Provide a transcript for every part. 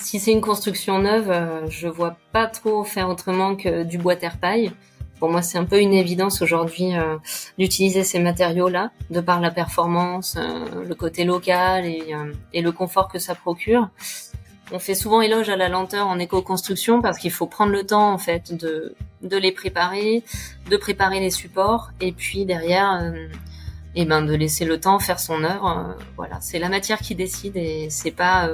Si c'est une construction neuve, euh, je vois pas trop faire autrement que du bois terre paille. Pour moi, c'est un peu une évidence aujourd'hui euh, d'utiliser ces matériaux-là, de par la performance, euh, le côté local et, le confort que ça procure. On fait souvent éloge à la lenteur en éco-construction parce qu'il faut prendre le temps en fait de, de les préparer, de préparer les supports et puis derrière, et ben de laisser le temps faire son œuvre. voilà, c'est la matière qui décide et c'est pas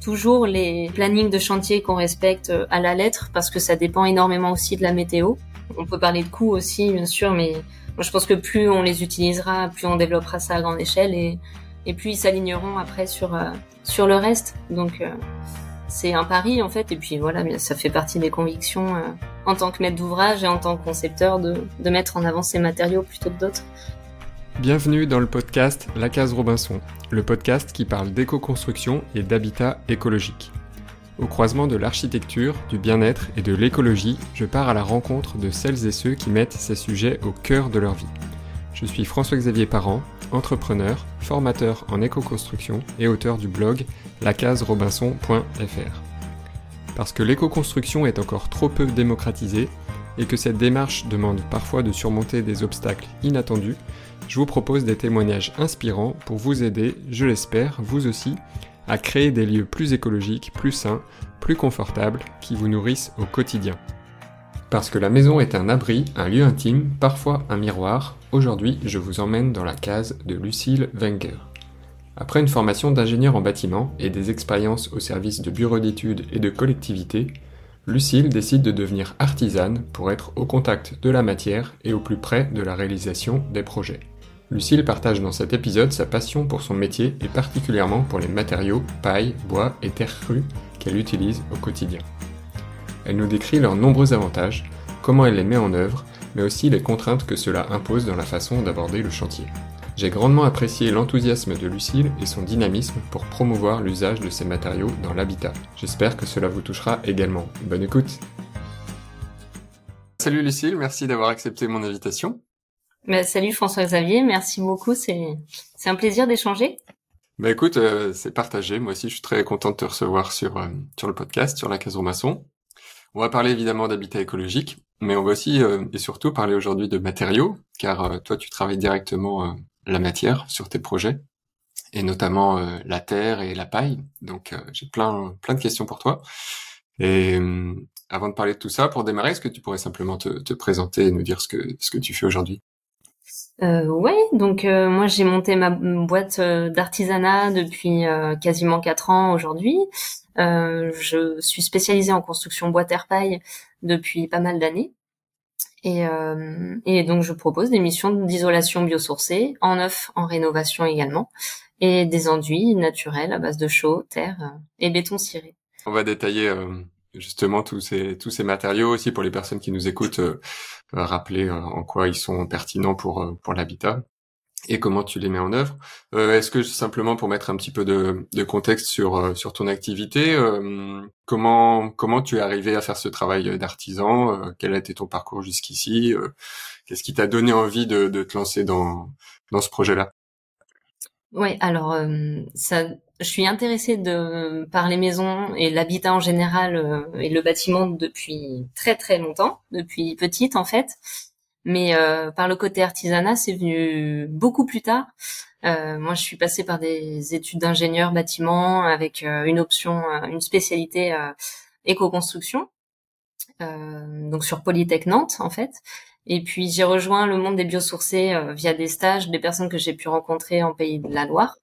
toujours les plannings de chantier qu'on respecte euh, à la lettre parce que ça dépend énormément aussi de la météo. On peut parler de coûts aussi, bien sûr, mais je pense que plus on les utilisera, plus on développera ça à grande échelle et, et plus ils s'aligneront après sur, euh, sur le reste. Donc, euh, c'est un pari, en fait. Et puis, voilà, ça fait partie des convictions en tant que maître d'ouvrage et en tant que concepteur de, de mettre en avant ces matériaux plutôt que d'autres. Bienvenue dans le podcast La Case Robinson, le podcast qui parle d'éco-construction et d'habitat écologique. Au croisement de l'architecture, du bien-être et de l'écologie, je pars à la rencontre de celles et ceux qui mettent ces sujets au cœur de leur vie. Je suis François-Xavier Parent, entrepreneur, formateur en éco-construction et auteur du blog lacaserobinson.fr. Parce que l'éco-construction est encore trop peu démocratisée et que cette démarche demande parfois de surmonter des obstacles inattendus, je vous propose des témoignages inspirants pour vous aider, je l'espère, vous aussi, à créer des lieux plus écologiques, plus sains, plus confortables, qui vous nourrissent au quotidien. Parce que la maison est un abri, un lieu intime, parfois un miroir, aujourd'hui je vous emmène dans la case de Lucille Wenger. Après une formation d'ingénieur en bâtiment et des expériences au service de bureaux d'études et de collectivités, Lucille décide de devenir artisane pour être au contact de la matière et au plus près de la réalisation des projets. Lucille partage dans cet épisode sa passion pour son métier et particulièrement pour les matériaux paille, bois et terre crue qu'elle utilise au quotidien. Elle nous décrit leurs nombreux avantages, comment elle les met en œuvre, mais aussi les contraintes que cela impose dans la façon d'aborder le chantier. J'ai grandement apprécié l'enthousiasme de Lucille et son dynamisme pour promouvoir l'usage de ces matériaux dans l'habitat. J'espère que cela vous touchera également. Bonne écoute Salut Lucille, merci d'avoir accepté mon invitation. Bah, salut François-Xavier, merci beaucoup, c'est un plaisir d'échanger. Bah écoute, euh, c'est partagé. Moi aussi, je suis très content de te recevoir sur euh, sur le podcast, sur la case maçon. On va parler évidemment d'habitat écologique, mais on va aussi euh, et surtout parler aujourd'hui de matériaux, car toi, tu travailles directement la matière sur tes projets, et notamment la terre et la paille. Donc, j'ai plein plein de questions pour toi. Et avant de parler de tout ça, pour démarrer, est-ce que tu pourrais simplement te, te présenter et nous dire ce que ce que tu fais aujourd'hui? Euh, ouais, donc euh, moi j'ai monté ma boîte euh, d'artisanat depuis euh, quasiment quatre ans aujourd'hui. je suis spécialisée en construction bois terre paille depuis pas mal d'années. Et, et, donc je propose des missions d'isolation biosourcée, en neuf, en rénovation également, et des enduits naturels à base de chaux, terre et béton ciré. On va détailler justement tous ces tous ces matériaux aussi pour les personnes qui nous écoutent euh, euh, rappeler euh, en quoi ils sont pertinents pour pour l'habitat et comment tu les mets en œuvre. Est-ce que simplement pour mettre un petit peu de, de contexte sur sur ton activité, comment comment tu es arrivé à faire ce travail d'artisan? Quel a été ton parcours jusqu'ici? Qu'est-ce qui t'a donné envie de, de te lancer dans dans ce projet-là? Oui, alors ça je suis intéressée de par les maisons et l'habitat en général euh, et le bâtiment depuis très très longtemps, depuis petite en fait. Mais euh, par le côté artisanat, c'est venu beaucoup plus tard. Euh, moi, je suis passée par des études d'ingénieur bâtiment avec une option, une spécialité éco-construction, donc sur Polytech Nantes en fait. Et puis j'ai rejoint le monde des biosourcés via des stages des personnes que j'ai pu rencontrer en Pays de la Loire.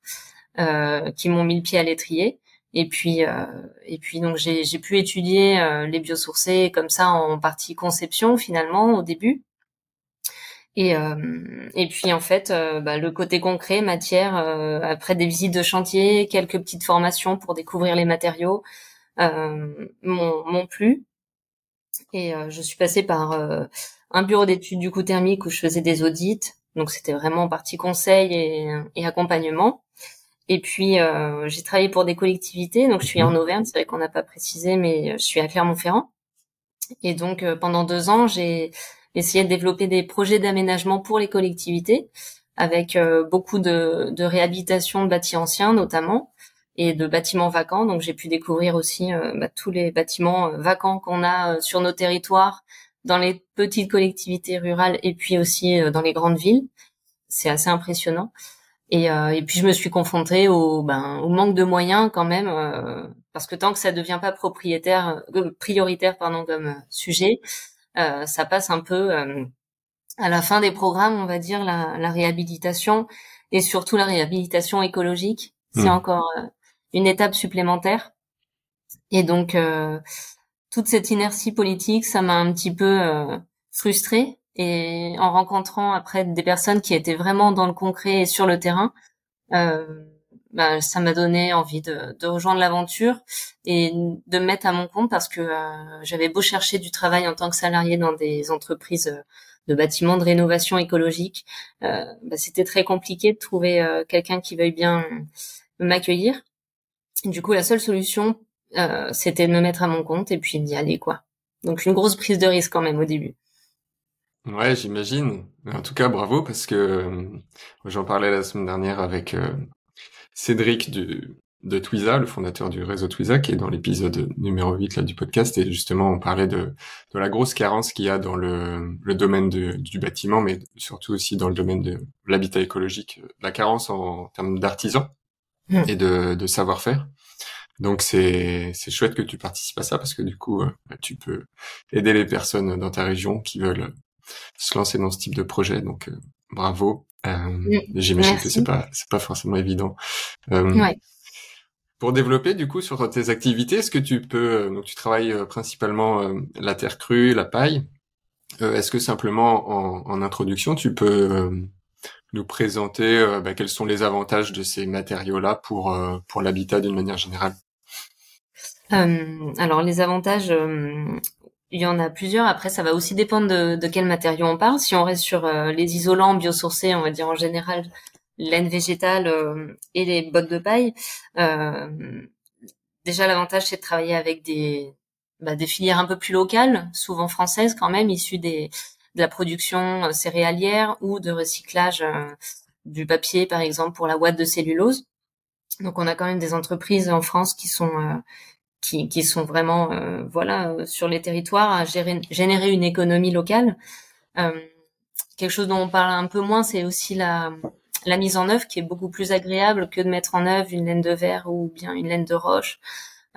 Euh, qui m'ont mis le pied à l'étrier. Et puis, euh, et puis donc j'ai, j'ai pu étudier euh, les biosourcés comme ça en partie conception finalement au début. Et, et puis en fait, bah, le côté concret, matière, après des visites de chantier, quelques petites formations pour découvrir les matériaux, m'ont, m'ont plu. Et je suis passée par un bureau d'études du coût thermique où je faisais des audits. Donc c'était vraiment en partie conseil et, et accompagnement. Et puis euh, j'ai travaillé pour des collectivités, donc je suis en mhm. Auvergne, c'est vrai qu'on n'a pas précisé, mais je suis à Clermont-Ferrand. Et donc euh, pendant deux ans, j'ai essayé de développer des projets d'aménagement pour les collectivités, avec euh, beaucoup de, de réhabilitation de bâtis anciens notamment, et de bâtiments vacants. Donc j'ai pu découvrir aussi bah, tous les bâtiments vacants qu'on a sur nos territoires, dans les petites collectivités rurales et puis aussi dans les grandes villes. C'est assez impressionnant. Et, et, puis je me suis confrontée au, ben, au manque de moyens quand même, parce que tant que ça devient pas propriétaire, prioritaire pardon comme sujet, ça passe un peu à la fin des programmes, on va dire la, la réhabilitation et surtout la réhabilitation écologique. C'est hmm. encore euh, une étape supplémentaire. Et donc euh, toute cette inertie politique, ça m'a un petit peu euh, frustrée. Et en rencontrant après des personnes qui étaient vraiment dans le concret et sur le terrain, euh, bah, ça m'a donné envie de, de rejoindre l'aventure et de me mettre à mon compte parce que j'avais beau chercher du travail en tant que salarié dans des entreprises de bâtiments de rénovation écologique. Euh, bah, c'était très compliqué de trouver euh, quelqu'un qui veuille bien m'accueillir. Du coup, la seule solution, euh, c'était de me mettre à mon compte et puis d'y aller, quoi. Donc une grosse prise de risque quand même au début. Ouais, j'imagine. En tout cas, bravo parce que j'en parlais la semaine dernière avec Cédric du, de Twiza, le fondateur du réseau Twiza, qui est dans l'épisode numéro 8 là, du podcast. Et justement, on parlait de, de la grosse carence qu'il y a dans le, le domaine de, du bâtiment, mais surtout aussi dans le domaine de l'habitat écologique. La carence en, termes d'artisans mmh. et de, de savoir-faire. Donc c'est c'est chouette que tu participes à ça parce que du coup euh, tu peux aider les personnes dans ta région qui veulent se lancer dans ce type de projet. Donc euh, bravo. Euh, mmh. J'imagine que c'est pas c'est pas forcément évident. Euh, ouais. Pour développer du coup sur tes activités, est-ce que tu peux, donc tu travailles principalement la terre crue, la paille. est-ce que simplement en, en, introduction, tu peux nous présenter bah, quels sont les avantages de ces matériaux-là pour pour l'habitat d'une manière générale? Alors les avantages, il y en a plusieurs. Après, ça va aussi dépendre de, de quels matériaux on parle. Si on reste sur les isolants biosourcés, on va dire en général, laine végétale euh, et les bottes de paille. Euh, déjà, l'avantage, c'est de travailler avec des, bah, des filières un peu plus locales, souvent françaises quand même, issues des, de la production euh, céréalière ou de recyclage du papier, par exemple, pour la ouate de cellulose. Donc, on a quand même des entreprises en France qui sont qui, qui sont vraiment voilà sur les territoires à gérer, générer une économie locale. quelque chose dont on parle un peu moins, c'est aussi la la mise en œuvre qui est beaucoup plus agréable que de mettre en œuvre une laine de verre ou bien une laine de roche.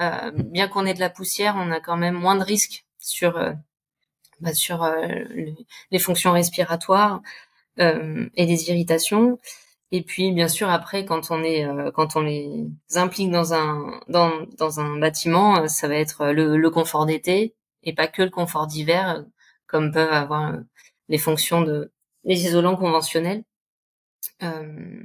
Euh, bien qu'on ait de la poussière, on a quand même moins de risques sur euh, bah, sur euh, les, fonctions respiratoires et des irritations. Et puis bien sûr après quand on est quand on les implique dans un dans, dans un bâtiment, ça va être le, le confort d'été et pas que le confort d'hiver comme peuvent avoir les fonctions de les isolants conventionnels. Euh,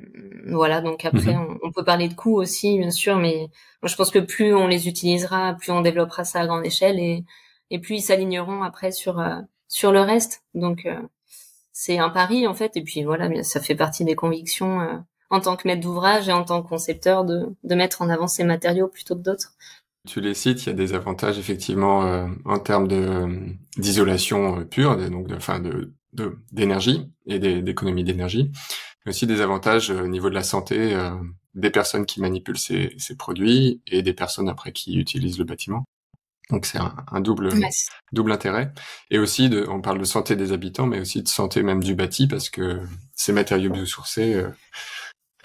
voilà, donc après, mhm. on, peut parler de coûts aussi, bien sûr, mais moi, je pense que plus on les utilisera, plus on développera ça à grande échelle et, et plus ils s'aligneront après sur euh, sur le reste. Donc euh, c'est un pari en fait, et puis voilà, ça fait partie des convictions en tant que maître d'ouvrage et en tant que concepteur de, de mettre en avant ces matériaux plutôt que d'autres. Tu les cites, il y a des avantages effectivement en termes de d'isolation pure, donc de, enfin de d'énergie et d'économie d'énergie mais aussi des avantages euh, au niveau de la santé euh, des personnes qui manipulent ces, ces, produits et des personnes après qui utilisent le bâtiment. Donc c'est un, un, double double intérêt. Et aussi, de, on parle de santé des habitants, mais aussi de santé même du bâti, parce que ces matériaux biosourcés, euh,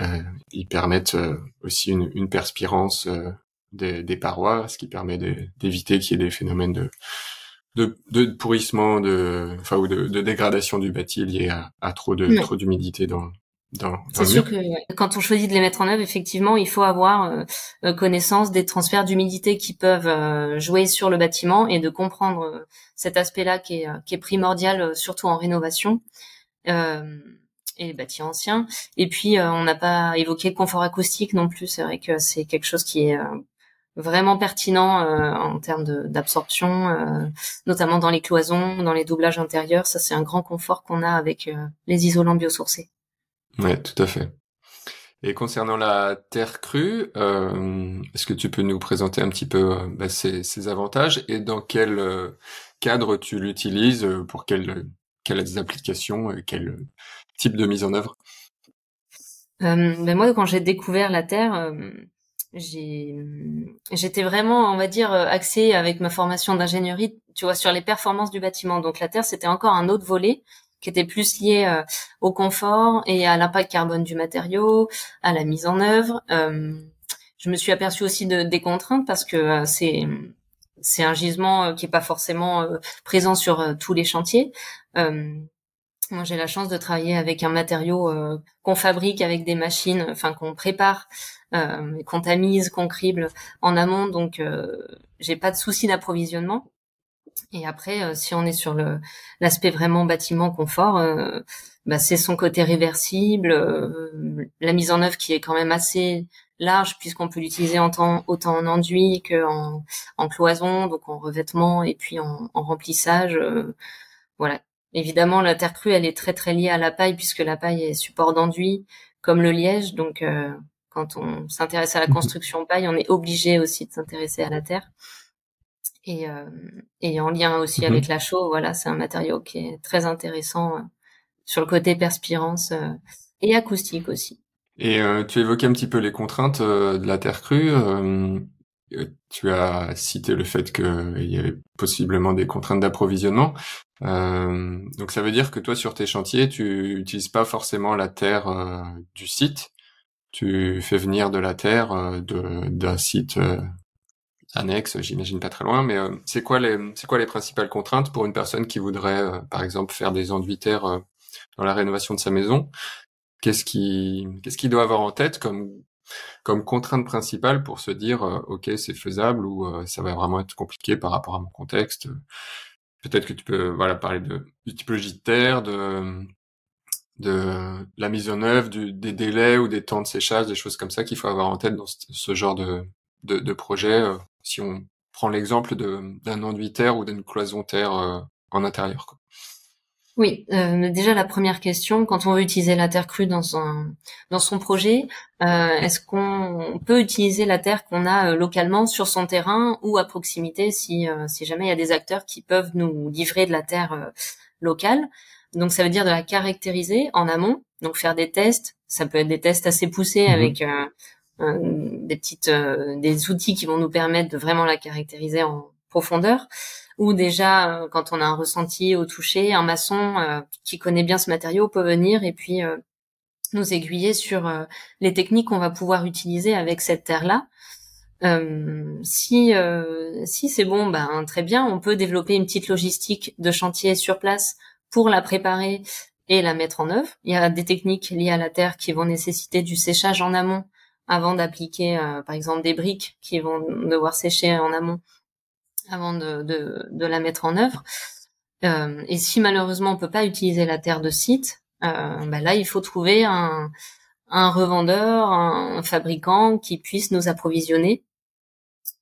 euh ils permettent aussi une, une perspirance des, des, parois, ce qui permet d'éviter qu'il y ait des phénomènes de, de, de pourrissement, de, enfin, ou de, de, dégradation du bâti lié à, à trop de trop d'humidité dans, c'est sûr que quand on choisit de les mettre en œuvre, effectivement, il faut avoir euh, euh, connaissance des transferts d'humidité qui peuvent euh, jouer sur le bâtiment et de comprendre cet aspect-là qui est, qui est primordial, surtout en rénovation et les bâtiments anciens. Et puis, on n'a pas évoqué le confort acoustique non plus. C'est vrai que c'est quelque chose qui est vraiment pertinent en termes d'absorption, notamment dans les cloisons, dans les doublages intérieurs. Ça, c'est un grand confort qu'on a avec les isolants biosourcés. Ouais, tout à fait. Et concernant la terre crue, euh, est-ce que tu peux nous présenter un petit peu euh, bah, ses, avantages et dans quel euh, cadre tu l'utilises, pour quelles, quelles applications, quel type de mise en œuvre? Ben Moi, quand j'ai découvert la terre, j'étais vraiment on va dire axée avec ma formation d'ingénierie tu vois sur les performances du bâtiment. Donc la terre c'était encore un autre volet qui était plus lié euh, au confort et à l'impact carbone du matériau à la mise en œuvre euh, je me suis aperçue aussi de, des contraintes parce que euh, c'est c'est un gisement qui est pas forcément présent sur tous les chantiers moi, j'ai la chance de travailler avec un matériau qu'on fabrique avec des machines, enfin qu'on prépare, qu'on tamise, qu'on crible en amont. Donc, j'ai pas de souci d'approvisionnement. Et après, euh, si on est sur le l'aspect vraiment bâtiment confort, bah, c'est son côté réversible, la mise en œuvre qui est quand même assez large puisqu'on peut l'utiliser en temps, autant en enduit qu'en en cloison, donc en revêtement et puis en, en remplissage. voilà, Évidemment, la terre crue, elle est très très liée à la paille puisque la paille est support d'enduit, comme le liège. Donc, euh, quand on s'intéresse à la mhm. construction paille, on est obligé aussi de s'intéresser à la terre. Et, euh, et en lien aussi avec mhm. la chaux, voilà, c'est un matériau qui est très intéressant euh, sur le côté perspirance et acoustique aussi. Et tu évoquais un petit peu les contraintes de la terre crue. tu as cité le fait qu'il y avait possiblement des contraintes d'approvisionnement. Euh, donc ça veut dire que toi sur tes chantiers, tu utilises pas forcément la terre euh, du site, tu fais venir de la terre euh, d'un site euh, annexe, j'imagine pas très loin. Mais c'est quoi les c'est quoi les principales contraintes pour une personne qui voudrait, par exemple, faire des enduits terre dans la rénovation de sa maison? Qu'est-ce qui qu'est-ce qu'il doit avoir en tête comme comme contrainte principale pour se dire ok c'est faisable ou ça va vraiment être compliqué par rapport à mon contexte? Peut-être que tu peux voilà parler de, typologie de terre, de de la mise en œuvre, du, des délais ou des temps de séchage, des choses comme ça qu'il faut avoir en tête dans ce, genre de, de, de projet. Si on prend l'exemple d'un enduit terre ou d'une cloison terre euh, en intérieur. Quoi. Oui, euh, déjà la première question, quand on veut utiliser la terre crue dans son dans son projet, euh, est-ce qu'on peut utiliser la terre qu'on a localement sur son terrain ou à proximité si si jamais il y a des acteurs qui peuvent nous livrer de la terre locale? Donc ça veut dire de la caractériser en amont, donc faire des tests. Ça peut être des tests assez poussés mmh avec des petites des outils qui vont nous permettre de vraiment la caractériser en profondeur ou déjà euh, quand on a un ressenti au toucher, un maçon euh, qui connaît bien ce matériau peut venir et puis euh, nous aiguiller sur les techniques qu'on va pouvoir utiliser avec cette terre-là. si si c'est bon, ben très bien, on peut développer une petite logistique de chantier sur place pour la préparer et la mettre en œuvre. Il y a des techniques liées à la terre qui vont nécessiter du séchage en amont avant d'appliquer, par exemple, des briques qui vont devoir sécher en amont avant de, de, de, la mettre en œuvre. Euh, et si malheureusement on peut pas utiliser la terre de site, euh, bah là il faut trouver un, un revendeur, un, fabricant qui puisse nous approvisionner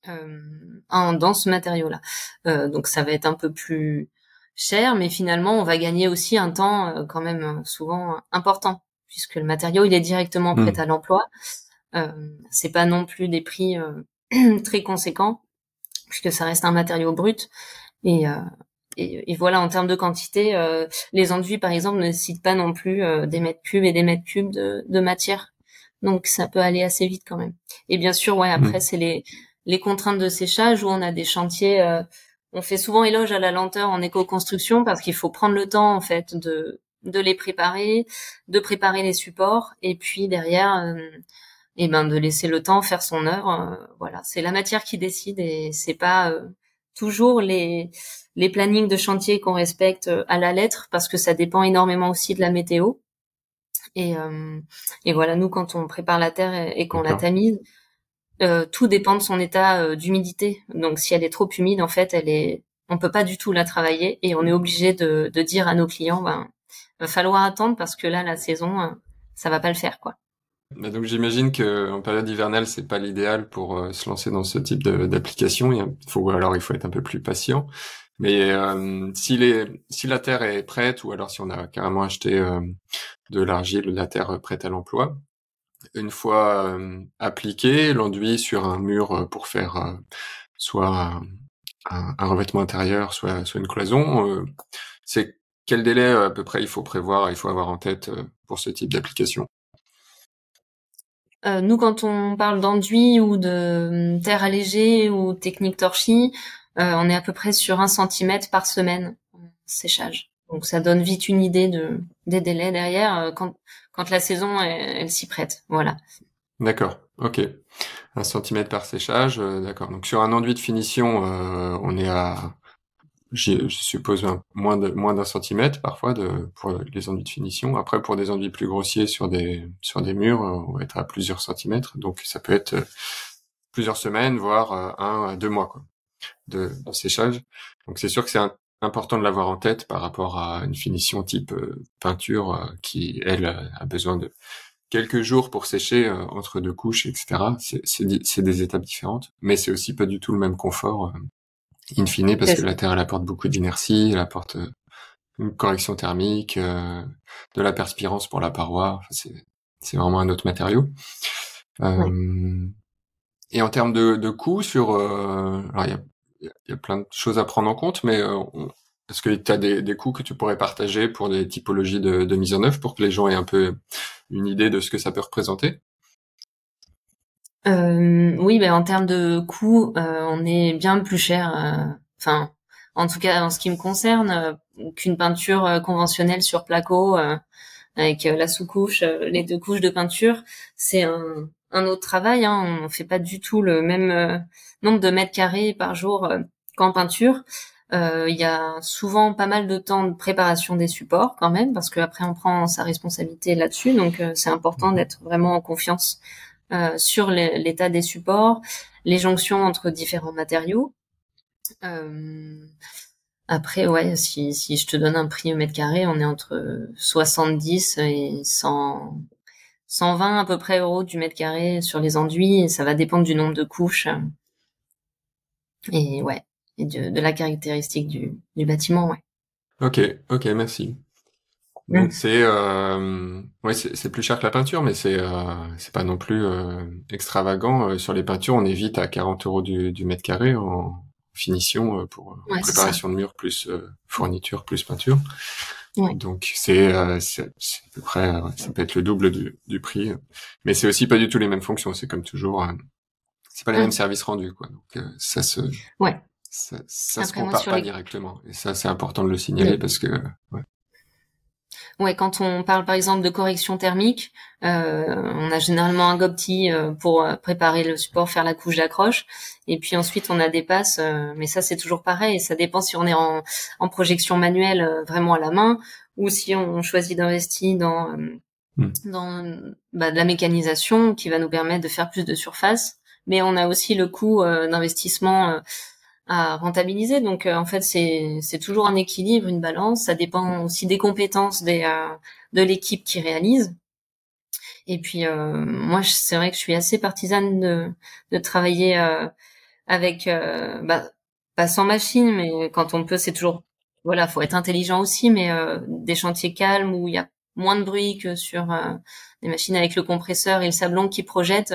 euh, en, dans ce matériau-là. Euh, donc ça va être un peu plus cher, mais finalement on va gagner aussi un temps euh, quand même souvent important puisque le matériau il est directement prêt hmm. à l'emploi. Euh, c'est pas non plus des prix très conséquents puisque ça reste un matériau brut. Et, euh, et, et, voilà, en termes de quantité, euh, les enduits, par exemple, ne citent pas non plus euh, des mètres cubes et des mètres cubes de, de, matière. Donc ça peut aller assez vite quand même. Et bien sûr, ouais, après, mmh. c'est les, les contraintes de séchage où on a des chantiers. Euh, on fait souvent éloge à la lenteur en éco-construction parce qu'il faut prendre le temps en fait de de les préparer, de préparer les supports et puis derrière et ben de laisser le temps faire son œuvre. Euh, voilà, c'est la matière qui décide et c'est pas euh, toujours les les plannings de chantier qu'on respecte euh, à la lettre parce que ça dépend énormément aussi de la météo. Et, et voilà, nous quand on prépare la terre et, qu'on la tamise, tout dépend de son état d'humidité. Donc si elle est trop humide, en fait, elle est, on peut pas du tout la travailler et on est obligé de, de dire à nos clients, ben, va falloir attendre parce que là la saison, ça va pas le faire quoi. Donc j'imagine que en période hivernale c'est pas l'idéal pour euh, se lancer dans ce type d'application. Il faut alors il faut être un peu plus patient. Mais euh, si, les, si la terre est prête ou alors si on a carrément acheté euh, de l'argile, la terre prête à l'emploi, une fois euh, appliqué, l'enduit sur un mur pour faire soit un, un, revêtement intérieur, soit, soit une cloison, c'est quel délai à peu près il faut prévoir, il faut avoir en tête pour ce type d'application? Nous, quand on parle d'enduit ou de terre allégée ou technique torchis, on est à peu près sur un centimètre par semaine séchage. Donc ça donne vite une idée de des délais derrière quand quand la saison elle, s'y prête. Voilà. D'accord. Ok. Un centimètre par séchage. D'accord. Donc sur un enduit de finition, on est à je suppose moins d'un centimètre parfois pour les enduits de finition. Après pour des enduits plus grossiers sur des murs, on va être à plusieurs centimètres. Donc ça peut être plusieurs semaines, voire un à deux mois quoi, de, de séchage. Donc c'est sûr que c'est important de l'avoir en tête par rapport à une finition type euh, peinture euh, qui elle a besoin de quelques jours pour sécher euh, entre deux couches, etc. C'est des étapes différentes, mais c'est aussi pas du tout le même confort in fine parce que la terre elle apporte beaucoup d'inertie, elle apporte une correction thermique, de la perspirance pour la paroi. c'est vraiment un autre matériau. Et en termes de, de coûts sur, alors il y a y a plein de choses à prendre en compte, mais euh, est-ce que tu as des, des coûts que tu pourrais partager pour des typologies de, de, mise en œuvre pour que les gens aient un peu une idée de ce que ça peut représenter? Euh, Oui, ben en termes de coûts, euh, on est bien plus cher. Euh, enfin, en tout cas en ce qui me concerne, euh, qu'une peinture conventionnelle sur placo avec la sous-couche, les deux couches de peinture, c'est un, un autre travail. Hein. On fait pas du tout le même nombre de mètres carrés par jour euh, qu'en peinture. Euh, il y a souvent pas mal de temps de préparation des supports quand même, parce qu'après on prend sa responsabilité là-dessus. Donc euh, c'est important d'être vraiment en confiance sur l'état des supports, les jonctions entre différents matériaux. Après, ouais, si, je te donne un prix au mètre carré, on est entre 70 et 100, 120 à peu près euros du mètre carré sur les enduits. Ça va dépendre du nombre de couches et ouais, de, la caractéristique du, bâtiment. Ok, ok, merci. Donc c'est euh, ouais c'est plus cher que la peinture, mais c'est euh, c'est pas non plus euh, extravagant. Euh, sur les peintures, on est vite à 40 euros du, du mètre carré en finition euh, pour préparation de mur plus fourniture plus peinture. Ouais. Donc c'est c'est à peu près ça peut être le double du, du prix, mais c'est aussi pas du tout les mêmes fonctions. C'est comme toujours c'est pas les mêmes services rendus quoi. Donc euh, ça se ouais. ça, ça se compare pas directement et ça c'est important de le signaler parce que ouais. Ouais, quand on parle par exemple de correction thermique, euh, on a généralement un gobti euh, pour euh, préparer le support, faire la couche d'accroche, et puis ensuite on a des passes, mais ça c'est toujours pareil, ça dépend si on est en, en projection manuelle vraiment à la main, ou si on choisit d'investir dans hmm. dans bah, de la mécanisation qui va nous permettre de faire plus de surface. Mais on a aussi le coût euh, d'investissement euh, à rentabiliser. Donc euh, en fait, c'est c'est toujours un équilibre, une balance. Ça dépend aussi des compétences des de l'équipe qui réalise. Et puis moi, c'est vrai que je suis assez partisane de de travailler avec bah, pas sans machine, mais quand on peut, c'est toujours voilà, faut être intelligent aussi, mais des chantiers calmes où il y a moins de bruit que sur des machines avec le compresseur et le sablon qui projettent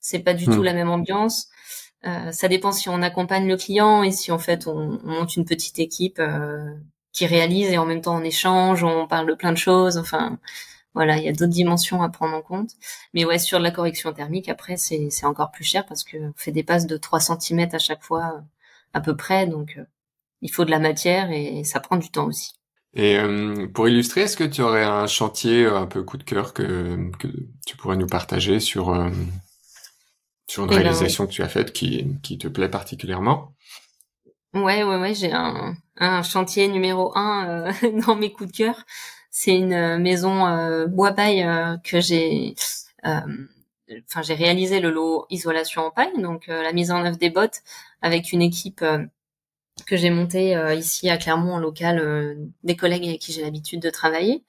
c'est pas du tout hmm. la même ambiance. Euh, ça dépend si on accompagne le client et si en fait on, monte une petite équipe euh, qui réalise et en même temps on échange, on parle de plein de choses. Enfin, voilà, il y a d'autres dimensions à prendre en compte. Mais ouais, sur la correction thermique, après c'est encore plus cher parce que on fait des passes de 3 cm à chaque fois à peu près, donc euh, il faut de la matière et ça prend du temps aussi. Et pour illustrer, est-ce que tu aurais un chantier un peu coup de cœur que, que tu pourrais nous partager sur sur une ben, réalisation que tu as faite qui, qui te plaît particulièrement Ouais, ouais, ouais, j'ai un, un chantier numéro un euh, dans mes coups de cœur. C'est une euh, maison euh, bois paille euh, que j'ai, enfin j'ai réalisé le lot isolation en paille, donc la mise en œuvre des bottes avec une équipe que j'ai montée ici à Clermont en local, des collègues avec qui j'ai l'habitude de travailler.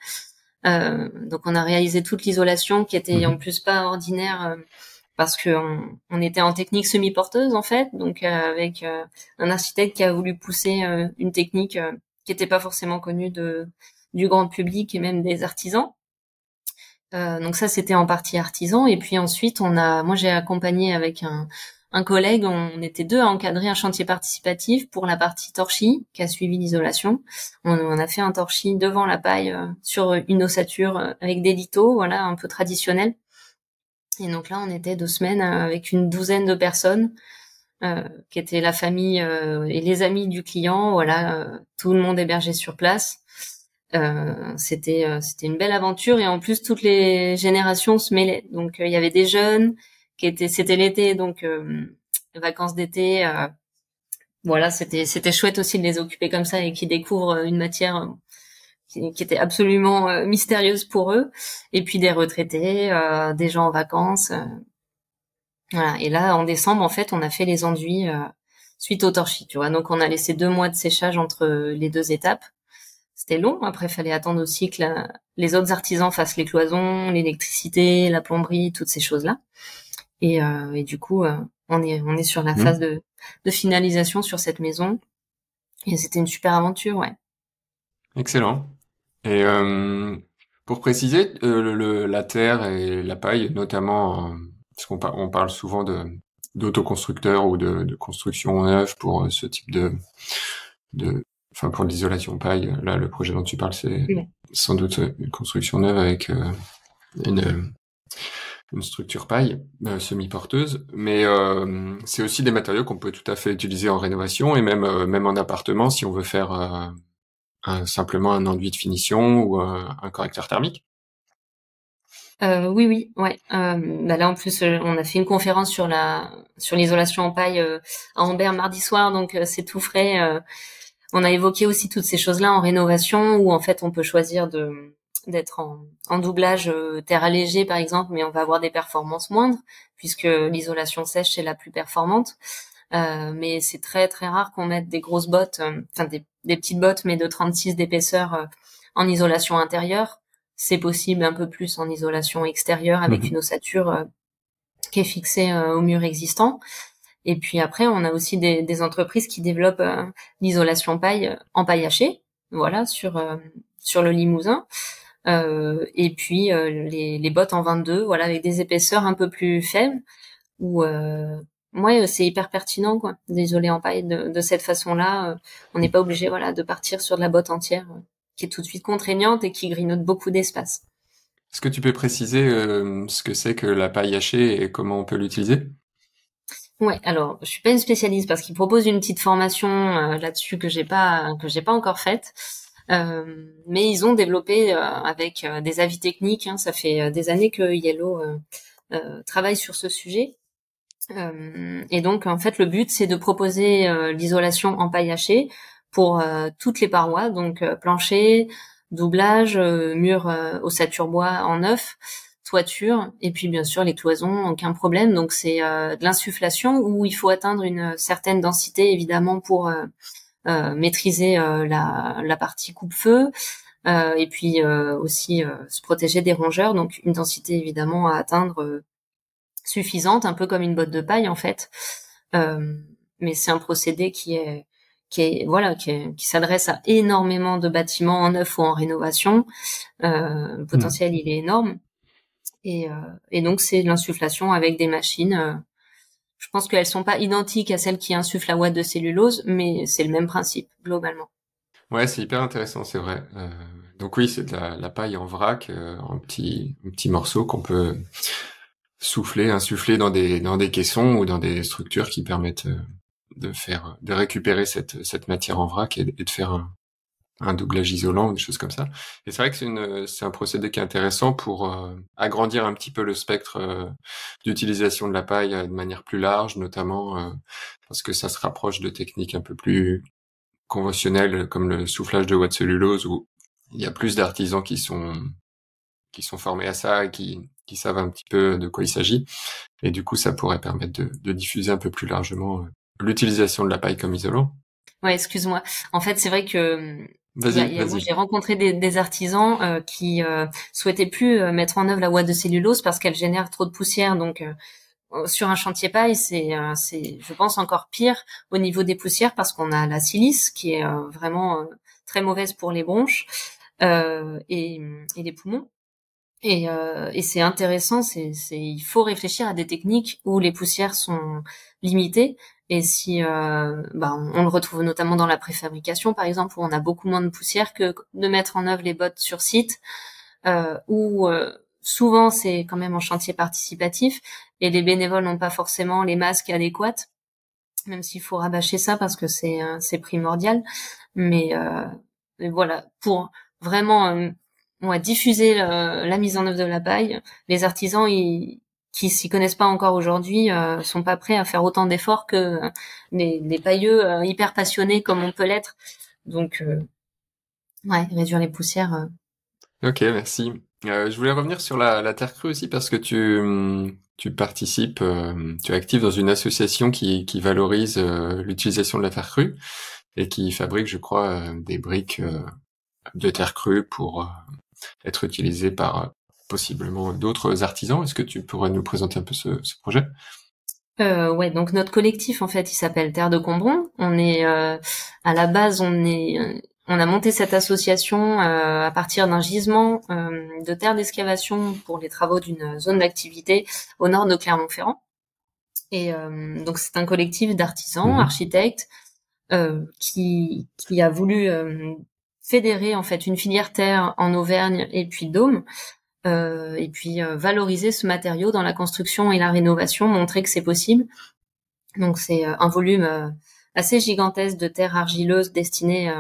donc on a réalisé toute l'isolation qui était mhm. en plus pas ordinaire parce que on, était en technique semi-porteuse en fait, donc euh, avec euh, un architecte qui a voulu pousser euh, une technique qui n'était pas forcément connue de du grand public et même des artisans. donc ça c'était en partie artisan et puis ensuite on a, moi j'ai accompagné avec un, un collègue, on était deux à encadrer un chantier participatif pour la partie torchis qui a suivi l'isolation. On, on, a fait un torchis devant la paille sur une ossature avec des lithos, voilà, un peu traditionnel Et donc là, on était deux semaines avec une douzaine de personnes euh, qui étaient la famille euh, et les amis du client. Voilà, euh, tout le monde hébergé sur place. c'était c'était une belle aventure et en plus toutes les générations se mêlaient. Donc il y avait des jeunes qui étaient c'était l'été donc vacances d'été. voilà, c'était c'était chouette aussi de les occuper comme ça et qui découvrent une matière qui, était absolument mystérieuse pour eux. Et puis des retraités, des gens en vacances. Voilà. Et là, en décembre, en fait, on a fait les enduits euh, suite au torchis, tu vois. Donc, on a laissé deux mois de séchage entre les deux étapes. C'était long. Après, fallait attendre aussi que les autres artisans fassent les cloisons, l'électricité, la plomberie, toutes ces choses-là. Et, euh, et, du coup, euh, on est on est sur la mmh. phase de, de finalisation sur cette maison. Et c'était une super aventure, ouais. Excellent. Et euh, pour préciser, euh, le, la terre et la paille, notamment parce qu'on on parle souvent de d'autoconstructeurs ou de, de construction neuve pour euh, ce type de, de enfin pour l'isolation paille. Là, le projet dont tu parles, c'est sans doute une construction neuve avec euh, une, une structure paille euh, semi-porteuse, mais euh, c'est aussi des matériaux qu'on peut tout à fait utiliser en rénovation et même même en appartement si on veut faire simplement un enduit de finition ou un correcteur thermique? Euh, oui, oui, ouais. Euh, bah là, en plus, euh, on a fait une conférence sur la sur l'isolation en paille euh, à Ambert mardi soir, donc euh, c'est tout frais. on a évoqué aussi toutes ces choses-là en rénovation, où en fait, on peut choisir de d'être en, en, doublage terre allégée, par exemple, mais on va avoir des performances moindres puisque l'isolation sèche est la plus performante. Mais c'est très très rare qu'on mette des grosses bottes, enfin des, des, petites bottes, mais de 36 d'épaisseur en isolation intérieure c'est possible un peu plus en isolation extérieure avec mhm. une ossature euh, qui est fixée euh, au mur existant. Et puis après, on a aussi des, des entreprises qui développent euh, l'isolation paille en paille hachée, voilà, sur sur le Limousin. et puis les, les bottes en 22, voilà, avec des épaisseurs un peu plus faibles. Ou moi, c'est hyper pertinent, quoi, d'isoler en paille de, de cette façon-là. on n'est pas obligé, voilà, de partir sur de la botte entière qui est tout de suite contraignante et qui grignote beaucoup d'espace. Est-ce que tu peux préciser euh, ce que c'est que la paille hachée et comment on peut l'utiliser? Ouais, alors je suis pas une spécialiste parce qu'ils proposent une petite formation euh, là-dessus que j'ai pas que j'ai pas encore faite, euh, mais ils ont développé avec des avis techniques. Hein, ça fait des années que Yellow travaille sur ce sujet. Et donc en fait le but c'est de proposer l'isolation en paille hachée pour euh, toutes les parois, donc euh, plancher, doublage, euh, mur ossature bois en neuf, toiture, et puis bien sûr les cloisons, aucun problème. Donc c'est de l'insufflation où il faut atteindre une certaine densité évidemment pour maîtriser la, la, partie coupe-feu. et puis aussi se protéger des rongeurs, donc une densité évidemment à atteindre suffisante, un peu comme une botte de paille en fait. mais c'est un procédé qui est qui est voilà qui, qui s'adresse à énormément de bâtiments en neuf ou en rénovation. Euh, le potentiel il est énorme et, euh, et donc c'est l'insufflation avec des machines. Euh, je pense qu'elles sont pas identiques à celles qui insufflent la ouate de cellulose, mais c'est le même principe globalement. Ouais, c'est hyper intéressant, c'est vrai. Euh, donc oui, c'est de la, la, paille en vrac, euh, en petits, petits morceaux qu'on peut souffler, insuffler dans des dans des caissons ou dans des structures qui permettent euh, de faire, de récupérer cette, cette matière en vrac et, de faire un, un doublage isolant, des choses comme ça. Et c'est vrai que c'est une, c'est un procédé qui est intéressant pour euh, agrandir un petit peu le spectre euh, d'utilisation de la paille euh, de manière plus large, notamment parce que ça se rapproche de techniques un peu plus conventionnelles comme le soufflage de de cellulose où il y a plus d'artisans qui sont qui sont formés à ça et qui, qui savent un petit peu de quoi il s'agit. Et du coup, ça pourrait permettre de, de diffuser un peu plus largement l'utilisation de la paille comme isolant. Ouais, excuse-moi. En fait, c'est vrai que j'ai rencontré des, des artisans euh, qui euh, souhaitaient plus euh, mettre en œuvre la ouate de cellulose parce qu'elle génère trop de poussière. Donc, euh, sur un chantier paille, c'est, c'est, je pense, encore pire au niveau des poussières parce qu'on a la silice qui est vraiment très mauvaise pour les bronches et, et les poumons. Et, euh, et c'est intéressant, c'est, il faut réfléchir à des techniques où les poussières sont limitées et si, euh, bah, on, le retrouve notamment dans la préfabrication, par exemple, où on a beaucoup moins de poussière que de mettre en œuvre les bottes sur site, euh, ou euh, souvent c'est quand même en chantier participatif et les bénévoles n'ont pas forcément les masques adéquats, même s'il faut rabâcher ça parce que c'est c'est primordial. Mais, mais, voilà, pour vraiment ouais, diffuser la mise en œuvre de la paille, les artisans ils qui s'y connaissent pas encore aujourd'hui euh, sont pas prêts à faire autant d'efforts que euh, les, les pailleux euh, hyper passionnés comme on peut l'être. Donc, euh, ouais, réduire les poussières. Ok, merci. je voulais revenir sur la, la, terre crue aussi parce que tu, tu participes, tu es actif dans une association qui, qui valorise l'utilisation de la terre crue et qui fabrique, je crois, des briques de terre crue pour être utilisées par possiblement d'autres artisans. Est-ce que tu pourrais nous présenter un peu ce, ce projet? Euh, ouais, donc notre collectif en fait, il s'appelle Terre de Combron. On est euh, à la base, on est, on a monté cette association euh, à partir d'un gisement euh, de terre d'excavation pour les travaux d'une zone d'activité au nord de Clermont-Ferrand. Et euh, donc c'est un collectif d'artisans, mmh. architectes, qui qui a voulu fédérer en fait une filière terre en Auvergne et puis Dôme euh, et puis euh, valoriser ce matériau dans la construction et la rénovation, montrer que c'est possible. Donc c'est euh, un volume assez gigantesque de terre argileuse destinée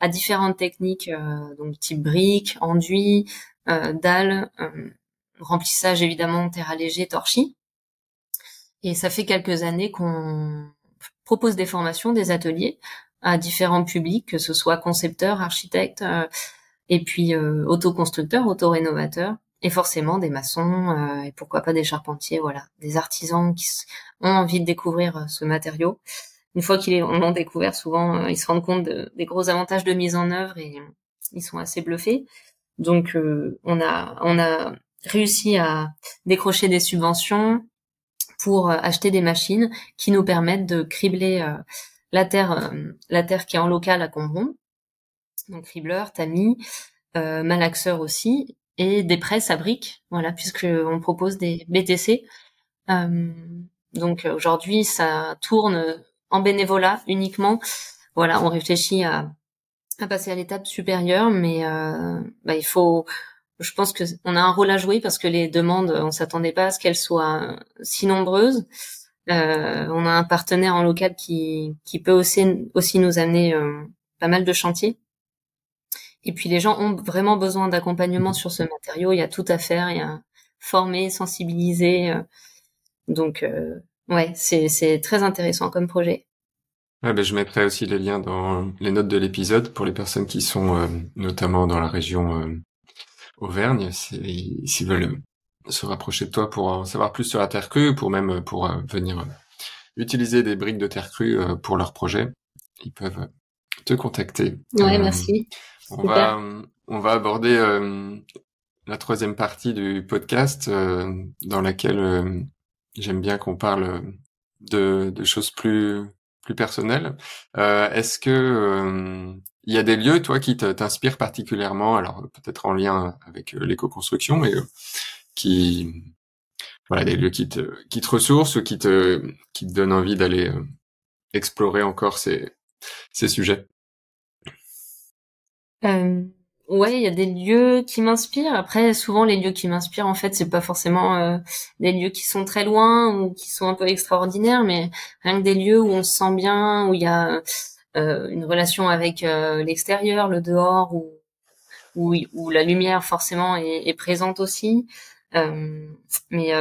à différentes techniques, donc type briques, enduit, dalles, remplissage évidemment terre allégée, torchis. Et ça fait quelques années qu'on propose des formations, des ateliers à différents publics, que ce soit concepteurs, architectes, et puis autoconstructeurs, autorénovateurs, et forcément des maçons euh, et pourquoi pas des charpentiers, voilà, des artisans qui ont envie de découvrir euh, ce matériau. Une fois qu'ils l'ont découvert, souvent euh, ils se rendent compte des gros avantages de mise en œuvre et ils sont assez bluffés. Donc on a on a réussi à décrocher des subventions pour acheter des machines qui nous permettent de cribler la terre la terre qui est en local à Combron, donc cribleur, tamis, malaxeur aussi, et des presses à briques, voilà, puisque on propose des BTC. Euh, donc aujourd'hui, ça tourne en bénévolat uniquement. Voilà, on réfléchit à, à passer à l'étape supérieure, mais euh, bah, il faut. Je pense que on a un rôle à jouer parce que les demandes, on s'attendait pas à ce qu'elles soient si nombreuses. Euh, on a un partenaire en local qui, qui peut aussi, aussi nous amener euh, pas mal de chantiers. Et puis les gens ont vraiment besoin d'accompagnement sur ce matériau. Il y a tout à faire. Il y a former, sensibiliser. Euh. donc euh, ouais, c'est très intéressant comme projet. Ouais, ben, je mettrai aussi les liens dans les notes de l'épisode pour les personnes qui sont euh, notamment dans la région Auvergne, s'ils veulent se rapprocher de toi pour en savoir plus sur la terre crue, pour même pour venir utiliser des briques de terre crue pour leur projet, ils peuvent te contacter. Ouais, merci. On va, on va aborder euh, la troisième partie du podcast euh, dans laquelle euh, j'aime bien qu'on parle de, de, choses plus plus personnelles. Est-ce que il y a des lieux, toi, qui t'inspirent particulièrement, alors peut-être en lien avec l'éco-construction, mais qui voilà des lieux qui te qui te ressourcent ou qui te qui te donnent envie d'aller explorer encore ces ces sujets? Euh, ouais, il y a des lieux qui m'inspirent. Après, souvent les lieux qui m'inspirent, en fait, c'est pas forcément euh, des lieux qui sont très loin ou qui sont un peu extraordinaires, mais rien que des lieux où on se sent bien, où il y a euh, une relation avec euh, l'extérieur, le dehors, où, où, où la lumière forcément est, est présente aussi. Euh, mais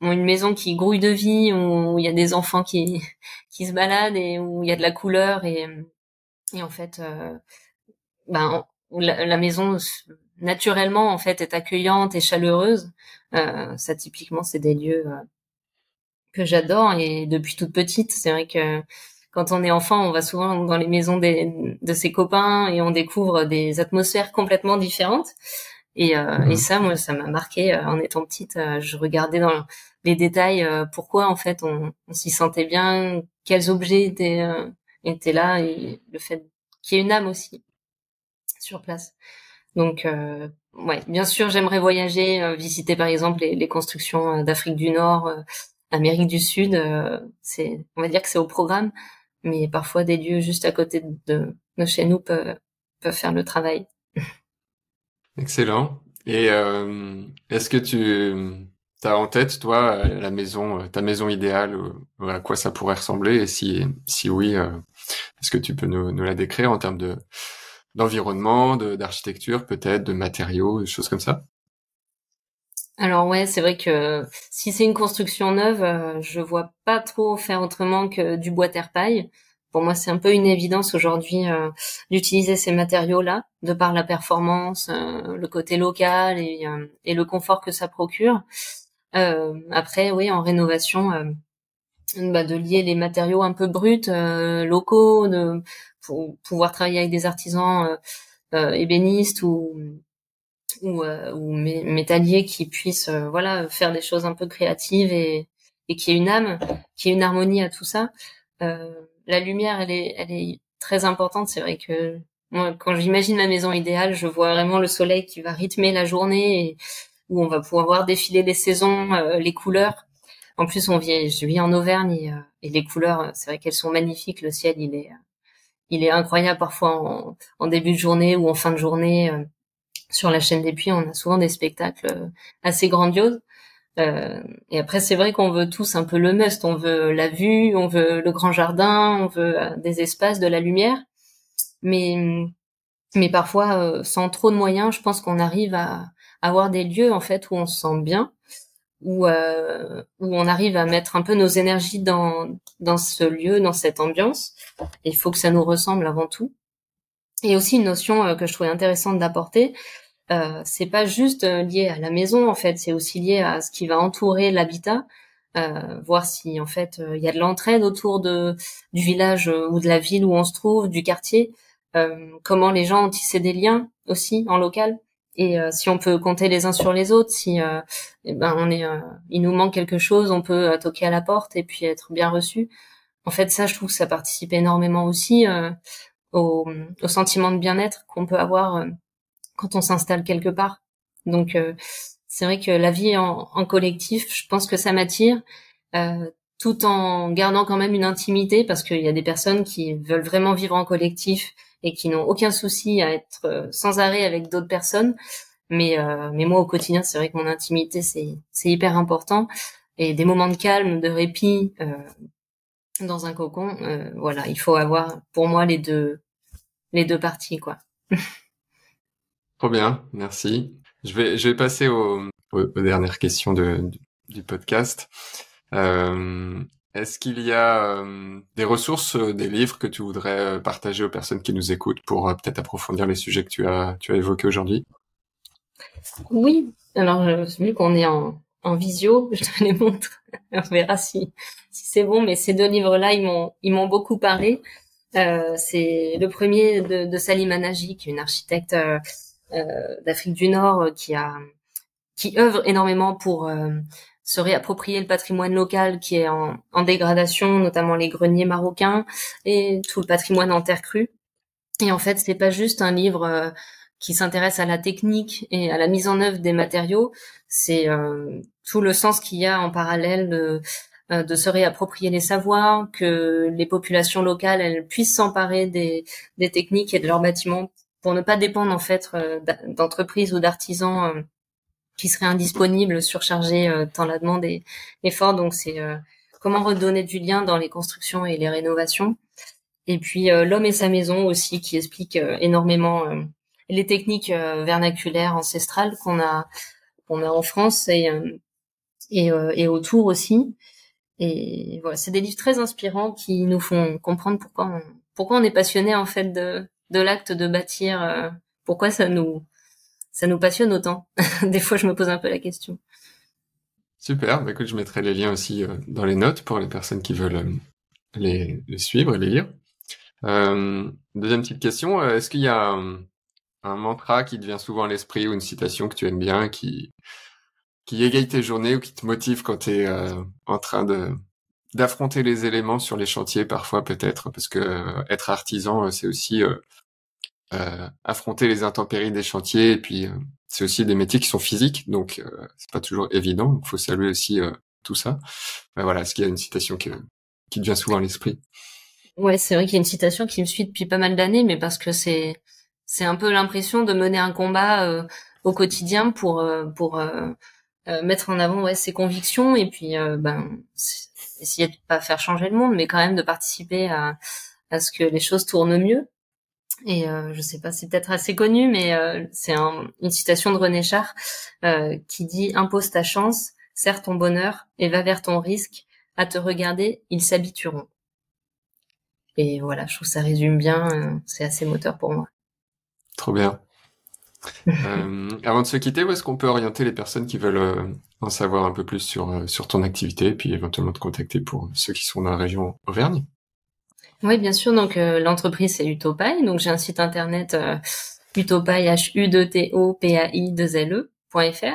une maison qui grouille de vie, où il y a des enfants qui qui se baladent et où il y a de la couleur et et en fait ben, la, maison naturellement en fait est accueillante et chaleureuse. Euh, ça typiquement c'est des lieux euh, que j'adore et depuis toute petite c'est vrai que quand on est enfant on va souvent dans les maisons des, de ses copains et on découvre des atmosphères complètement différentes. Et, euh, et mmh. ça, moi, ça m'a marqué euh, en étant petite. Euh, je regardais dans les détails pourquoi en fait on, on s'y sentait bien, quels objets étaient, étaient là et le fait qu'il y ait une âme aussi sur place. Donc, euh, ouais, bien sûr, j'aimerais voyager, euh, visiter par exemple les, constructions euh, d'Afrique du Nord, Amérique du Sud. c'est, on va dire que c'est au programme, mais parfois des lieux juste à côté de, de chez nous peuvent, peuvent faire le travail. Excellent. Et est-ce que tu as en tête, toi, la maison, ta maison idéale, à quoi ça pourrait ressembler? Et si, si oui, est-ce que tu peux nous, nous la décrire en termes de d'environnement, d'architecture, peut-être, de matériaux, des choses comme ça? Alors ouais, c'est vrai que si c'est une construction neuve, euh, je vois pas trop faire autrement que du bois terre paille. Pour moi, c'est un peu une évidence aujourd'hui euh, d'utiliser ces matériaux-là, de par la performance, euh, le côté local et, et, le confort que ça procure. après, oui, en rénovation, bah, de lier les matériaux un peu bruts, locaux, de pour pouvoir travailler avec des artisans ébénistes ou ou, euh, ou métallier qui puisse euh, voilà faire des choses un peu créatives et, et qui ait une âme, qui ait une harmonie à tout ça. Euh, la lumière, elle est, elle est très importante. C'est vrai que moi, quand j'imagine ma maison idéale, je vois vraiment le soleil qui va rythmer la journée et où on va pouvoir voir défiler les saisons, euh, les couleurs. En plus, on vit, je vis en Auvergne et, et les couleurs, c'est vrai qu'elles sont magnifiques. Le ciel, il est, il est incroyable parfois en, début de journée ou en fin de journée sur la chaîne des Puits, on a souvent des spectacles euh, assez grandioses. Euh, et après, c'est vrai qu'on veut tous un peu le must. On veut la vue, on veut le grand jardin, on veut euh, des espaces, de la lumière. Mais, mais parfois, sans trop de moyens, je pense qu'on arrive à, avoir des lieux en fait où on se sent bien, où, où on arrive à mettre un peu nos énergies dans, dans ce lieu, dans cette ambiance. il faut que ça nous ressemble avant tout. Et aussi une notion euh, que je trouvais intéressante d'apporter, euh, c'est pas juste euh, lié à la maison en fait, c'est aussi lié à ce qui va entourer l'habitat, euh, voir si en fait il y a de l'entraide autour de du village ou de la ville où on se trouve, du quartier, comment les gens ont tissé des liens aussi en local. Et si on peut compter les uns sur les autres, si eh ben on est, il nous manque quelque chose, on peut toquer à la porte et puis être bien reçu. En fait, ça, je trouve que ça participe énormément aussi au, sentiment de bien-être qu'on peut avoir euh, quand on s'installe quelque part. Donc euh, c'est vrai que la vie en, collectif, je pense que ça m'attire, euh, tout en gardant quand même une intimité, parce qu'il y a des personnes qui veulent vraiment vivre en collectif et qui n'ont aucun souci à être sans arrêt avec d'autres personnes. Mais, mais moi, au quotidien, c'est vrai que mon intimité, c'est, c'est hyper important. Et des moments de calme, de répit, dans un cocon, voilà, il faut avoir, pour moi, les deux, les deux parties, quoi. Trop bien, merci. Je vais, je vais passer aux, dernières questions de, du, podcast. Euh, est-ce qu'il y a euh, des ressources, euh, des livres que tu voudrais partager aux personnes qui nous écoutent pour peut-être approfondir les sujets que tu as, tu as évoqués aujourd'hui? Oui. Alors, vu qu'on est en, en visio, je te les montre. On verra si, si c'est bon. Mais ces deux livres-là, ils m'ont, ils m'ont beaucoup parlé. Euh, c'est le premier de, de Nagy, qui est une architecte euh, euh, d'Afrique du Nord qui a qui œuvre énormément pour se réapproprier le patrimoine local qui est en, dégradation, notamment les greniers marocains et tout le patrimoine en terre crue. Et en fait, c'est pas juste un livre qui s'intéresse à la technique et à la mise en œuvre des matériaux, c'est tout le sens qu'il y a en parallèle de euh, se réapproprier les savoirs, que les populations locales elles puissent s'emparer des techniques et de leurs bâtiments pour ne pas dépendre en fait euh, d'entreprises ou d'artisans euh, qui seraient indisponibles, surchargés tant la demande est, est forte. Donc c'est comment redonner du lien dans les constructions et les rénovations. Et puis l'homme et sa maison aussi qui explique énormément les techniques vernaculaires ancestrales qu'on a qu'on a en France et et, et autour aussi. Et voilà, c'est des livres très inspirants qui nous font comprendre pourquoi on, pourquoi on est passionné en fait de, de l'acte de bâtir, euh, pourquoi ça nous ça nous passionne autant? des fois, je me pose un peu la question. Super. Bah, écoute, je mettrai les liens aussi euh, dans les notes pour les personnes qui veulent euh, les, suivre et les lire. deuxième petite question. Est-ce qu'il y a un, mantra qui te vient souvent à l'esprit ou une citation que tu aimes bien qui qui égaye tes journées ou qui te motive quand tu es en train de d'affronter les éléments sur les chantiers parfois peut-être parce que euh, être artisan euh, c'est aussi affronter les intempéries des chantiers et puis c'est aussi des métiers qui sont physiques donc c'est pas toujours évident il faut saluer aussi tout ça. Ben voilà est-ce qu'il y a une citation qui, qui te vient souvent à l'esprit? Ouais c'est vrai qu'il y a une citation qui me suit depuis pas mal d'années mais parce que c'est c'est un peu l'impression de mener un combat au quotidien pour pour mettre en avant ouais ses convictions et puis ben essayer de pas faire changer le monde, mais quand même de participer à à ce que les choses tournent mieux. Et euh, je sais pas, c'est peut-être assez connu, mais euh, c'est une citation de René Char euh, qui dit impose ta chance, serre ton bonheur et va vers ton risque. À te regarder, ils s'habitueront. Et voilà, je trouve que ça résume bien. Euh, c'est assez moteur pour moi. Trop bien. euh, avant de se quitter, où est-ce qu'on peut orienter les personnes qui veulent euh, en savoir un peu plus sur, sur ton activité et puis éventuellement te contacter pour ceux qui sont dans la région Auvergne? Oui, bien sûr. Donc euh, l'entreprise c'est Utopai. Donc j'ai un site internet euh, utopai h u d t o p a i 2 l e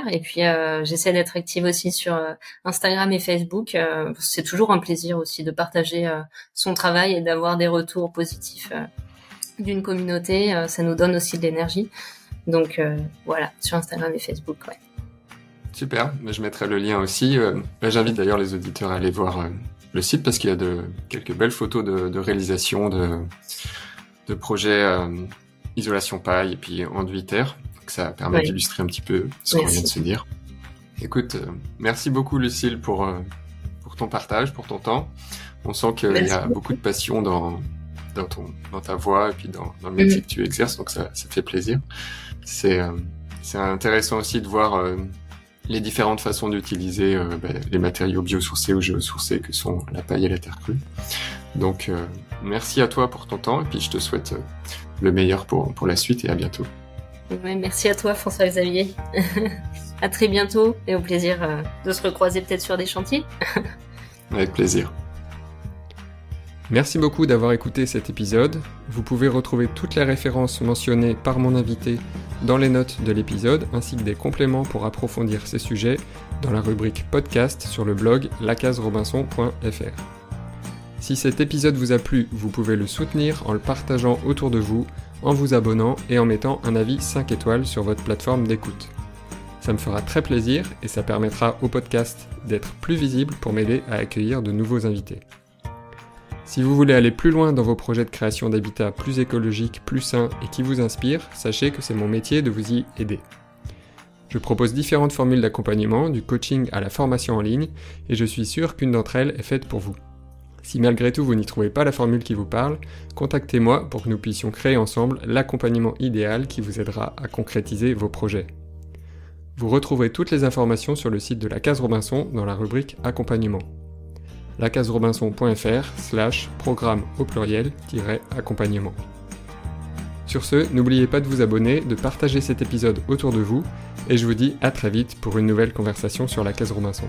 et puis euh, j'essaie d'être active aussi sur euh, Instagram et Facebook. c'est toujours un plaisir aussi de partager son travail et d'avoir des retours positifs d'une communauté. ça nous donne aussi de l'énergie. Donc voilà, sur Instagram et Facebook. Ouais. Super, je mettrai le lien aussi. Bah, j'invite d'ailleurs les auditeurs à aller voir le site parce qu'il y a de, quelques belles photos de, de réalisation de, de projets euh, isolation paille et puis enduit terre. Donc ça permet d'illustrer un petit peu ce qu'on vient de se dire. Écoute, euh, merci beaucoup Lucille pour, euh, pour ton partage, pour ton temps. On sent qu'il y a beaucoup de passion dans, dans, ton, dans ta voix et puis dans, dans le métier mm. que tu exerces, donc ça, ça fait plaisir. C'est c'est intéressant aussi de voir les différentes façons d'utiliser euh, bah, les matériaux biosourcés ou géosourcés que sont la paille et la terre crue. Donc euh, merci à toi pour ton temps et puis je te souhaite euh, le meilleur pour, pour la suite et à bientôt. merci à toi François Xavier. à très bientôt et au plaisir de se recroiser peut-être sur des chantiers. Avec plaisir. Merci beaucoup d'avoir écouté cet épisode. Vous pouvez retrouver toutes les références mentionnées par mon invité dans les notes de l'épisode, ainsi que des compléments pour approfondir ces sujets dans la rubrique podcast sur le blog lacaserobinson.fr. Si cet épisode vous a plu, vous pouvez le soutenir en le partageant autour de vous, en vous abonnant et en mettant un avis 5 étoiles sur votre plateforme d'écoute. Ça me fera très plaisir et ça permettra au podcast d'être plus visible pour m'aider à accueillir de nouveaux invités. Si vous voulez aller plus loin dans vos projets de création d'habitats plus écologiques, plus sains et qui vous inspirent, sachez que c'est mon métier de vous y aider. Je propose différentes formules d'accompagnement, du coaching à la formation en ligne, et je suis sûr qu'une d'entre elles est faite pour vous. Si malgré tout vous n'y trouvez pas la formule qui vous parle, contactez-moi pour que nous puissions créer ensemble l'accompagnement idéal qui vous aidera à concrétiser vos projets. Vous retrouverez toutes les informations sur le site de la case Robinson dans la rubrique Accompagnement lacaserobinson.fr slash programme au pluriel accompagnement. Sur ce, n'oubliez pas de vous abonner, de partager cet épisode autour de vous, et je vous dis à très vite pour une nouvelle conversation sur la case Robinson.